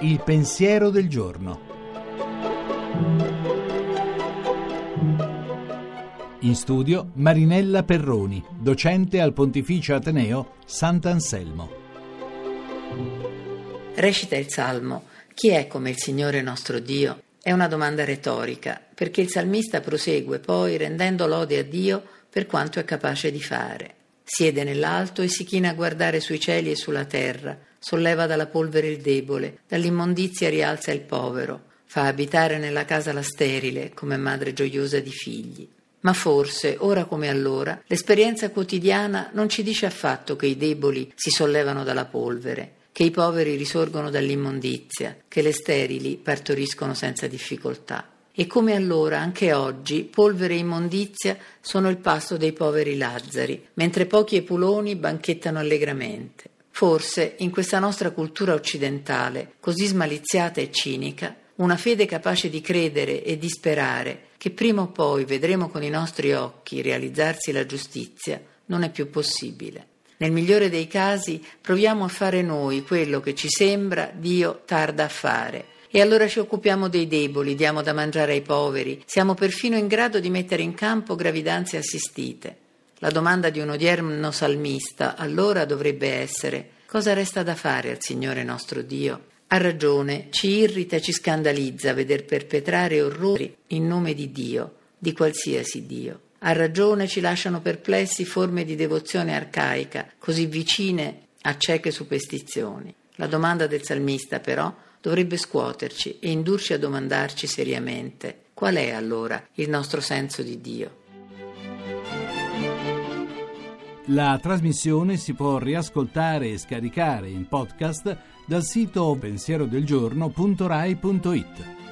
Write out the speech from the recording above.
Il pensiero del giorno. In studio Marinella Perroni, docente al Pontificio Ateneo Sant'Anselmo. Recita il Salmo Chi è come il Signore nostro Dio? È una domanda retorica, perché il salmista prosegue poi rendendo lode a Dio per quanto è capace di fare. Siede nell'alto e si china a guardare sui cieli e sulla terra, solleva dalla polvere il debole, dall'immondizia rialza il povero, fa abitare nella casa la sterile come madre gioiosa di figli. Ma forse, ora come allora, l'esperienza quotidiana non ci dice affatto che i deboli si sollevano dalla polvere, che i poveri risorgono dall'immondizia, che le sterili partoriscono senza difficoltà. E come allora, anche oggi, polvere e immondizia sono il pasto dei poveri Lazzari, mentre pochi epuloni banchettano allegramente. Forse, in questa nostra cultura occidentale, così smaliziata e cinica, una fede capace di credere e di sperare che prima o poi vedremo con i nostri occhi realizzarsi la giustizia, non è più possibile. Nel migliore dei casi proviamo a fare noi quello che ci sembra Dio tarda a fare. E allora ci occupiamo dei deboli, diamo da mangiare ai poveri, siamo perfino in grado di mettere in campo gravidanze assistite. La domanda di un odierno salmista allora dovrebbe essere cosa resta da fare al Signore nostro Dio? Ha ragione, ci irrita ci scandalizza veder perpetrare orrori in nome di Dio, di qualsiasi Dio. A ragione ci lasciano perplessi forme di devozione arcaica, così vicine a cieche superstizioni. La domanda del salmista, però, dovrebbe scuoterci e indurci a domandarci seriamente qual è allora il nostro senso di Dio. La trasmissione si può riascoltare e scaricare in podcast dal sito pensierodelgiorno.rai.it.